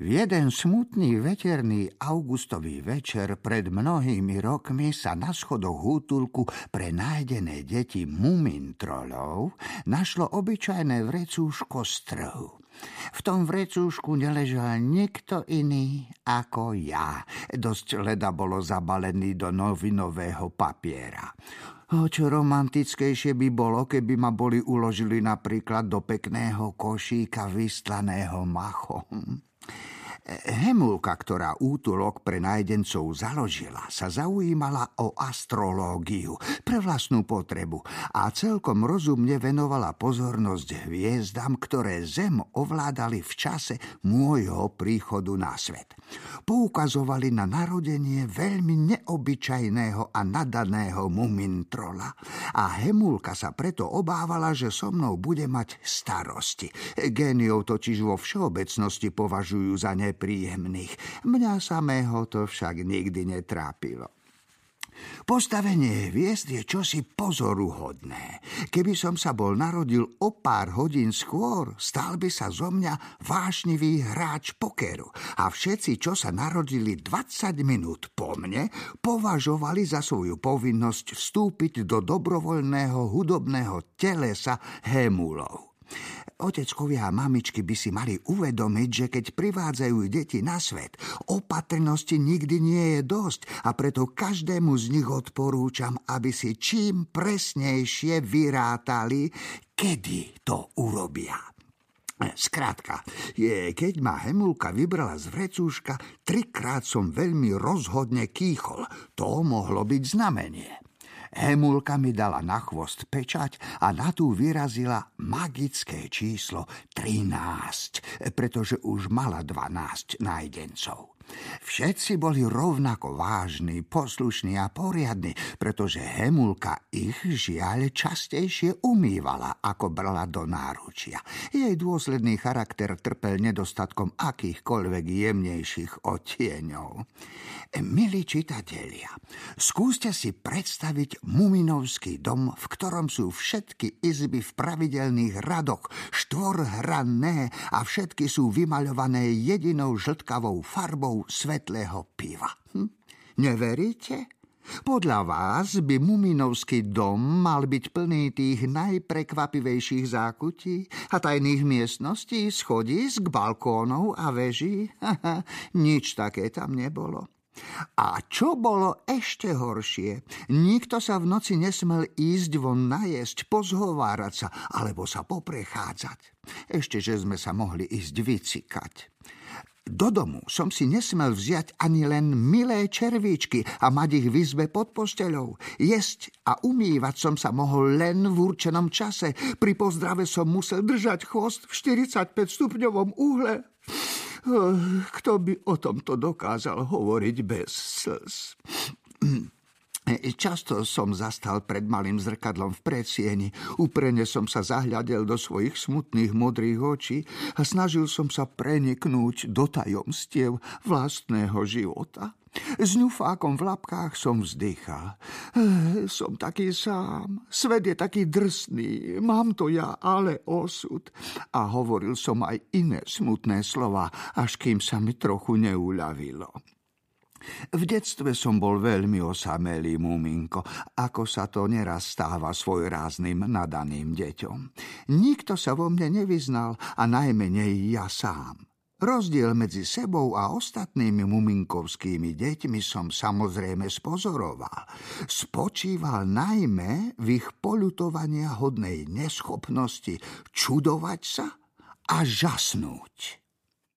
V jeden smutný veterný augustový večer pred mnohými rokmi sa na schodoch útulku pre nájdené deti mumintrolov našlo obyčajné vrecúško z trhu. V tom vrecúšku neležal nikto iný ako ja. Dosť leda bolo zabalený do novinového papiera. O čo romantickejšie by bolo, keby ma boli uložili napríklad do pekného košíka vystlaného machom. Hemulka, ktorá útulok pre nájdencov založila, sa zaujímala o astrológiu pre vlastnú potrebu a celkom rozumne venovala pozornosť hviezdam, ktoré Zem ovládali v čase môjho príchodu na svet. Poukazovali na narodenie veľmi neobyčajného a nadaného mumintrola a Hemulka sa preto obávala, že so mnou bude mať starosti. Géniov totiž vo všeobecnosti považujú za príjemných. Mňa samého to však nikdy netrápilo. Postavenie hviezd je čosi pozoruhodné. Keby som sa bol narodil o pár hodín skôr, stal by sa zo mňa vášnivý hráč pokeru a všetci, čo sa narodili 20 minút po mne, považovali za svoju povinnosť vstúpiť do dobrovoľného hudobného telesa Hemulov. Oteckovia a mamičky by si mali uvedomiť, že keď privádzajú deti na svet, opatrnosti nikdy nie je dosť a preto každému z nich odporúčam, aby si čím presnejšie vyrátali, kedy to urobia. Skrátka, je, keď ma Hemulka vybrala z vrecúška, trikrát som veľmi rozhodne kýchol. To mohlo byť znamenie. Hemulka mi dala na chvost pečať a na tú vyrazila magické číslo 13, pretože už mala 12 nájdencov. Všetci boli rovnako vážni, poslušní a poriadni, pretože Hemulka ich žiaľ častejšie umývala, ako brala do náručia. Jej dôsledný charakter trpel nedostatkom akýchkoľvek jemnejších odtieňov. Milí čitatelia, skúste si predstaviť muminovský dom, v ktorom sú všetky izby v pravidelných radoch, štvorhranné a všetky sú vymaľované jedinou žltkavou farbou svetlého piva. Hm? Neveríte? Podľa vás by Muminovský dom mal byť plný tých najprekvapivejších zákutí a tajných miestností, schodísk, balkónov a veží? Nič také tam nebolo. A čo bolo ešte horšie, nikto sa v noci nesmel ísť von najesť, pozhovárať sa alebo sa poprechádzať. Ešte, že sme sa mohli ísť vycikať. Do domu som si nesmel vziať ani len milé červíčky a mať ich v izbe pod posteľou. Jesť a umývať som sa mohol len v určenom čase. Pri pozdrave som musel držať chvost v 45 stupňovom úhle. Kto by o tomto dokázal hovoriť bez slz? Často som zastal pred malým zrkadlom v predsieni, úprene som sa zahľadel do svojich smutných modrých očí a snažil som sa preniknúť do tajomstiev vlastného života. S ňufákom v lapkách som vzdychal. Som taký sám, svet je taký drsný, mám to ja, ale osud. A hovoril som aj iné smutné slova, až kým sa mi trochu neuľavilo. V detstve som bol veľmi osamelý, muminko, ako sa to neraz stáva svojrázným nadaným deťom. Nikto sa vo mne nevyznal a najmenej ja sám. Rozdiel medzi sebou a ostatnými muminkovskými deťmi som samozrejme spozoroval. Spočíval najmä v ich polutovania hodnej neschopnosti čudovať sa a žasnúť.